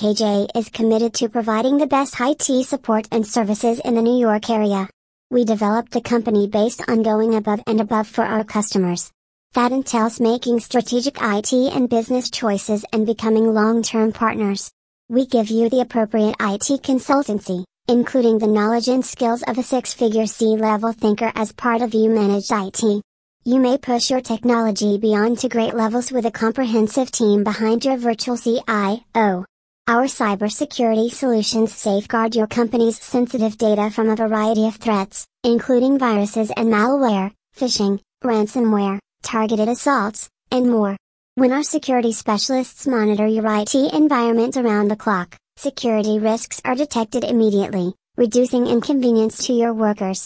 SKJ is committed to providing the best IT support and services in the New York area. We developed a company based on going above and above for our customers. That entails making strategic IT and business choices and becoming long term partners. We give you the appropriate IT consultancy, including the knowledge and skills of a six figure C level thinker as part of you managed IT. You may push your technology beyond to great levels with a comprehensive team behind your virtual CIO. Our cybersecurity solutions safeguard your company's sensitive data from a variety of threats, including viruses and malware, phishing, ransomware, targeted assaults, and more. When our security specialists monitor your IT environment around the clock, security risks are detected immediately, reducing inconvenience to your workers.